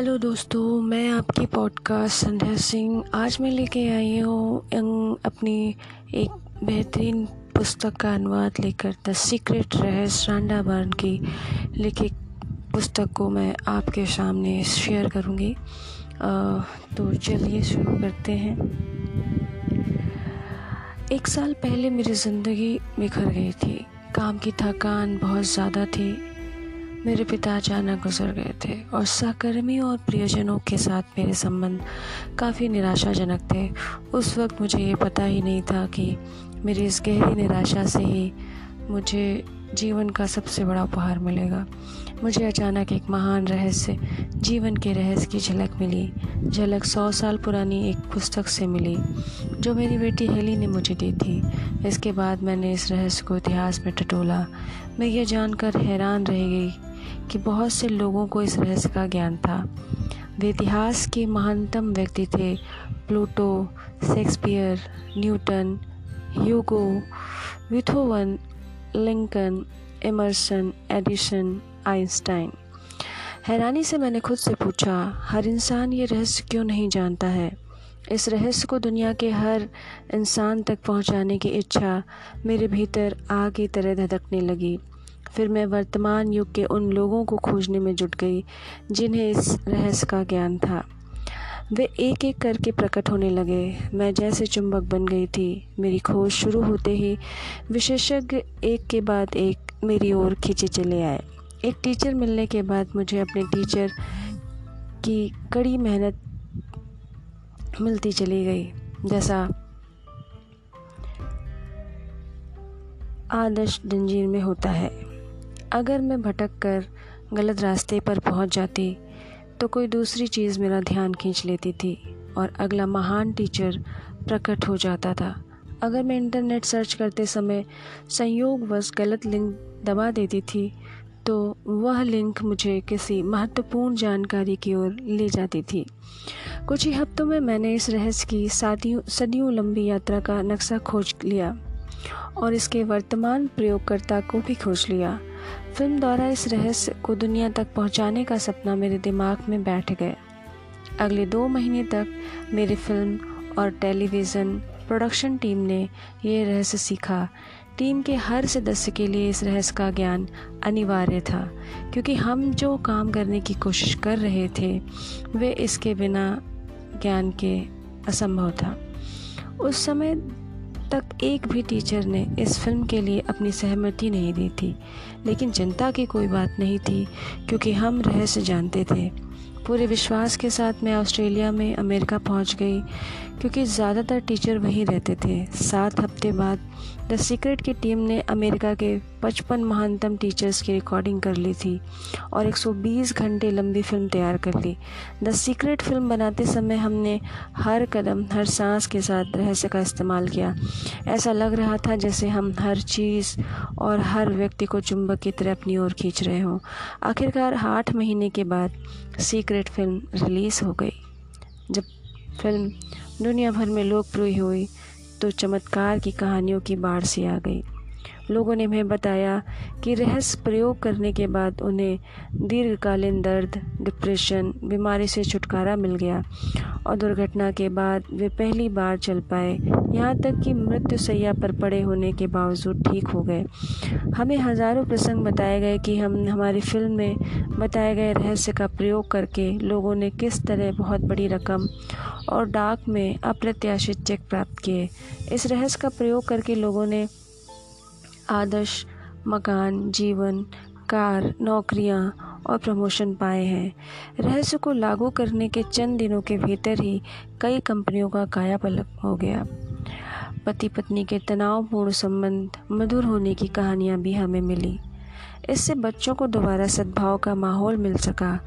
Hello दोस्तों, मैं आपकी पॉडकास्ट संध्या सिंह आज मैं लेके आई हूँ अपनी एक बेहतरीन पुस्तक का अनुवाद लेकर द सीक्रेट रहस्य रांडा बर्न की लिखी पुस्तक को मैं आपके सामने शेयर करूँगी। तो चलिए शुरू करते हैं। एक साल पहले मेरी ज़िंदगी बिखर गई थी। काम की थकान बहुत ज़्यादा थी। मेरे पिता अचानक गुजर गए थे और सहकर्मियों और प्रियजनों के साथ मेरे संबंध काफ़ी निराशाजनक थे। उस वक्त मुझे ये पता ही नहीं था कि मेरी इस गहरी निराशा से ही मुझे जीवन का सबसे बड़ा उपहार मिलेगा। मुझे अचानक एक महान रहस्य, जीवन के रहस्य की झलक मिली, झलक सौ साल पुरानी एक पुस्तक से मिली, जो मेरी बेटी हेली ने मुझे दी थी। इसके बाद मैंने इस रहस्य को इतिहास में टटोला। मैं ये जानकर हैरान रह गई कि बहुत से लोगों को इस रहस्य का ज्ञान था। वे इतिहास के महानतम व्यक्ति थे। Plato, Shakespeare, Newton, Hugo, Beethoven, Lincoln, Emerson, Edison, Einstein. हैरानी से मैंने खुद से पूछा, हर इंसान ये रहस्य क्यों नहीं जानता है? इस रहस्य को दुनिया के हर इंसान तक पहुँचाने की इच्छा मेरे भीतर आग की तरह धधकने लगी। फिर मैं वर्तमान युग के उन लोगों को खोजने में जुट गई, जिन्हें इस रहस्य का ज्ञान था। वे एक एक करके प्रकट होने लगे। मैं जैसे चुंबक बन गई थी। मेरी खोज शुरू होते ही विशेषज्ञ एक के बाद एक मेरी ओर खींचे चले आए। एक टीचर मिलने के बाद मुझे अपने टीचर की कड़ी मेहनत मिलती चली गई। जैसा आदर्श जंजीर में होता है। अगर मैं भटक कर गलत रास्ते पर पहुँच जाती तो कोई दूसरी चीज़ मेरा ध्यान खींच लेती थी और अगला महान टीचर प्रकट हो जाता था। अगर मैं इंटरनेट सर्च करते समय संयोग बस गलत लिंक दबा देती थी तो वह लिंक मुझे किसी महत्वपूर्ण जानकारी की ओर ले जाती थी। कुछ ही हफ्तों में मैंने इस रहस्य की सदियों सदियों लंबी यात्रा का नक्शा खोज लिया और इसके वर्तमान प्रयोगकर्ता को भी खोज लिया। फ़िल्म द्वारा इस रहस्य को दुनिया तक पहुँचाने का सपना मेरे दिमाग में बैठ गया। अगले दो महीने तक मेरी फ़िल्म और टेलीविज़न प्रोडक्शन टीम ने यह रहस्य सीखा। टीम के हर सदस्य के लिए इस रहस्य का ज्ञान अनिवार्य था, क्योंकि हम जो काम करने की कोशिश कर रहे थे, वे इसके बिना ज्ञान के असंभव था। उस समय तक एक भी टीचर ने इस फ़िल्म के लिए अपनी सहमति नहीं दी थी। लेकिन जनता की कोई बात नहीं थी, क्योंकि हम रहस्य जानते थे। पूरे विश्वास के साथ मैं ऑस्ट्रेलिया में अमेरिका पहुँच गई। क्योंकि ज़्यादातर टीचर वहीं रहते थे। सात हफ़्ते बाद द सीक्रेट की टीम ने अमेरिका के 55 महानतम टीचर्स की रिकॉर्डिंग कर ली थी और 120 घंटे लंबी फ़िल्म तैयार कर ली। द सीक्रेट फ़िल्म बनाते समय हमने हर कदम, हर सांस के साथ रहस्य का इस्तेमाल किया। ऐसा लग रहा था जैसे हम हर चीज़ और हर व्यक्ति को चुंबक की तरह अपनी ओर खींच रहे हों। आखिरकार आठ महीने के बाद सीक्रेट फ़िल्म रिलीज़ हो गई, जब फ़िल्म दुनिया भर में लोकप्रिय हुई तो चमत्कार की कहानियों की बाढ़ सी आ गई। लोगों ने हमें बताया कि रहस्य प्रयोग करने के बाद उन्हें दीर्घकालीन दर्द डिप्रेशन बीमारी से छुटकारा मिल गया और दुर्घटना के बाद वे पहली बार चल पाए। यहाँ तक कि मृत्यु सैया पर पड़े होने के बावजूद ठीक हो गए। हमें हज़ारों प्रसंग बताए गए कि हम, हमारी फ़िल्म में बताए गए रहस्य का प्रयोग करके लोगों ने किस तरह बहुत बड़ी रकम और डाक में अप्रत्याशित चेक प्राप्त किए। इस रहस्य का प्रयोग करके लोगों ने आदर्श, मकान, जीवन, कार, नौकरियाँ और प्रमोशन पाए हैं। रहस्य को लागू करने के चंद दिनों के भीतर ही कई कंपनियों का काया पलट हो गया। पति पत्नी के तनावपूर्ण संबंध, मधुर होने की कहानियाँ भी हमें मिली। इससे बच्चों को दोबारा सद्भाव का माहौल मिल सका।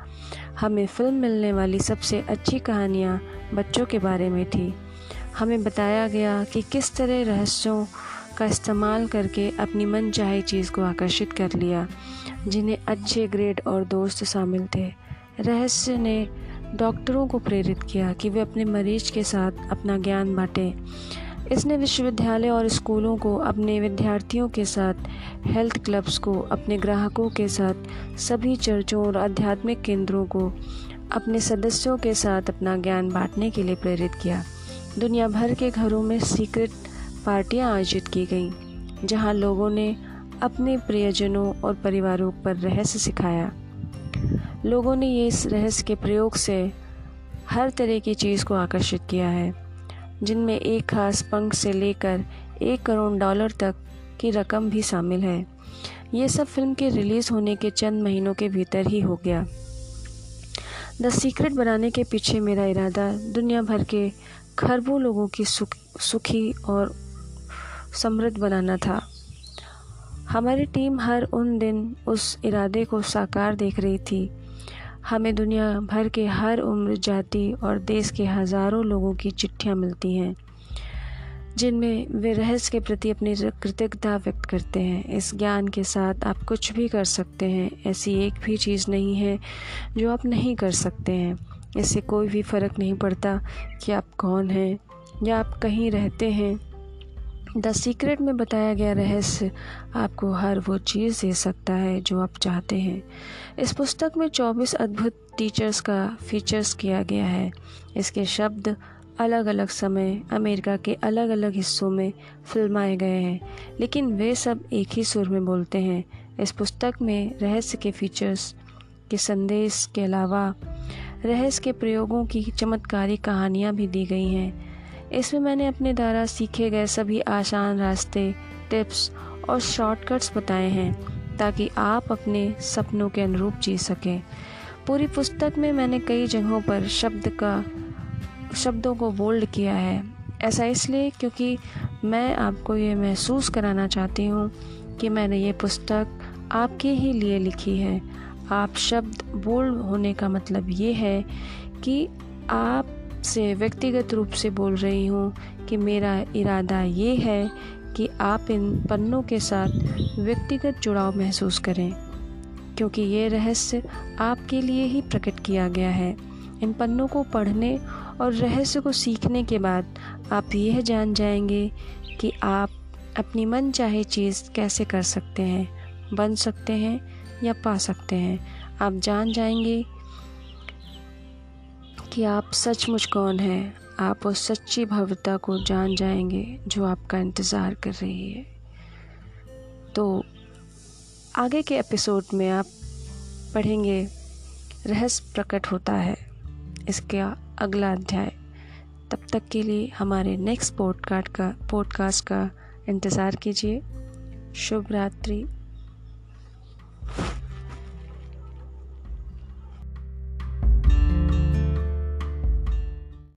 हमें फ़िल्म मिलने वाली सबसे अच्छी कहानियाँ बच्चों के बारे में थी। हमें बताया गया कि किस तरह रहस्यों का इस्तेमाल करके अपनी मन चाहे चीज़ को आकर्षित कर लिया, जिन्हें अच्छे ग्रेड और दोस्त शामिल थे। रहस्य ने डॉक्टरों को प्रेरित किया कि वे अपने मरीज़ के साथ अपना ज्ञान बांटें। इसने विश्वविद्यालय और स्कूलों को अपने विद्यार्थियों के साथ, हेल्थ क्लब्स को, अपने ग्राहकों के साथ, सभी चर्चों और आध्यात्मिक केंद्रों को अपने सदस्यों के साथ अपना ज्ञान बांटने के लिए प्रेरित किया। दुनिया भर के घरों में सीक्रेट पार्टियाँ आयोजित की गईं, जहाँ लोगों ने अपने प्रियजनों और परिवारों पर रहस्य सिखाया। लोगों ने ये इस रहस्य के प्रयोग से हर तरह की चीज़ को आकर्षित किया है, जिनमें एक खास पंख से लेकर एक करोड़ डॉलर तक की रकम भी शामिल है। ये सब फ़िल्म के रिलीज़ होने के चंद महीनों के भीतर ही हो गया। द सीक्रेट बनाने के पीछे मेरा इरादा दुनिया भर के खरबों लोगों की सुख सुखी और समृद्ध बनाना था। हमारी टीम हर उन दिन उस इरादे को साकार देख रही थी। हमें दुनिया भर के हर उम्र, जाति और देश के हज़ारों लोगों की चिट्ठियाँ मिलती हैं। जिनमें वे रहस्य के प्रति अपनी कृतज्ञता व्यक्त करते हैं। इस ज्ञान के साथ आप कुछ भी कर सकते हैं। ऐसी एक भी चीज़ नहीं है जो आप नहीं कर सकते हैं। इससे कोई भी फ़र्क नहीं पड़ता कि आप कौन हैं या आप कहीं रहते हैं। द सीक्रेट में बताया गया रहस्य आपको हर वो चीज़ दे सकता है जो आप चाहते हैं। इस पुस्तक में 24 अद्भुत टीचर्स का फीचर्स किया गया है। इसके शब्द अलग अलग समय अमेरिका के अलग अलग हिस्सों में फिल्माए गए हैं, लेकिन वे सब एक ही सुर में बोलते हैं। इस पुस्तक में रहस्य के फीचर्स के संदेश के अलावा रहस्य के प्रयोगों की चमत्कारी कहानियाँ भी दी गई हैं। इसमें मैंने अपने द्वारा सीखे गए सभी आसान रास्ते टिप्स और शॉर्टकट्स बताए हैं, ताकि आप अपने सपनों के अनुरूप जी सकें। पूरी पुस्तक में मैंने कई जगहों पर शब्द का शब्दों को बोल्ड किया है। ऐसा इसलिए क्योंकि मैं आपको ये महसूस कराना चाहती हूँ कि मैंने ये पुस्तक आपके ही लिए लिखी है। आप शब्द बोल्ड होने का मतलब ये है कि आप से व्यक्तिगत रूप से बोल रही हूँ कि मेरा इरादा ये है कि आप इन पन्नों के साथ व्यक्तिगत जुड़ाव महसूस करें, क्योंकि ये रहस्य आपके लिए ही प्रकट किया गया है। इन पन्नों को पढ़ने और रहस्य को सीखने के बाद आप यह जान जाएँगे कि आप अपनी मन चाहे चीज़ कैसे कर सकते हैं, बन सकते हैं या पा सकते हैं। आप जान जाएँगे कि आप सचमुच कौन हैं। आप उस सच्ची भव्यता को जान जाएँगे जो आपका इंतज़ार कर रही है। तो आगे के एपिसोड में आप पढ़ेंगे, रहस्य प्रकट होता है। इसका अगला अध्याय। तब तक के लिए हमारे नेक्स्ट पॉडकास्ट का पॉडकास्ट का इंतज़ार कीजिए। शुभ रात्रि।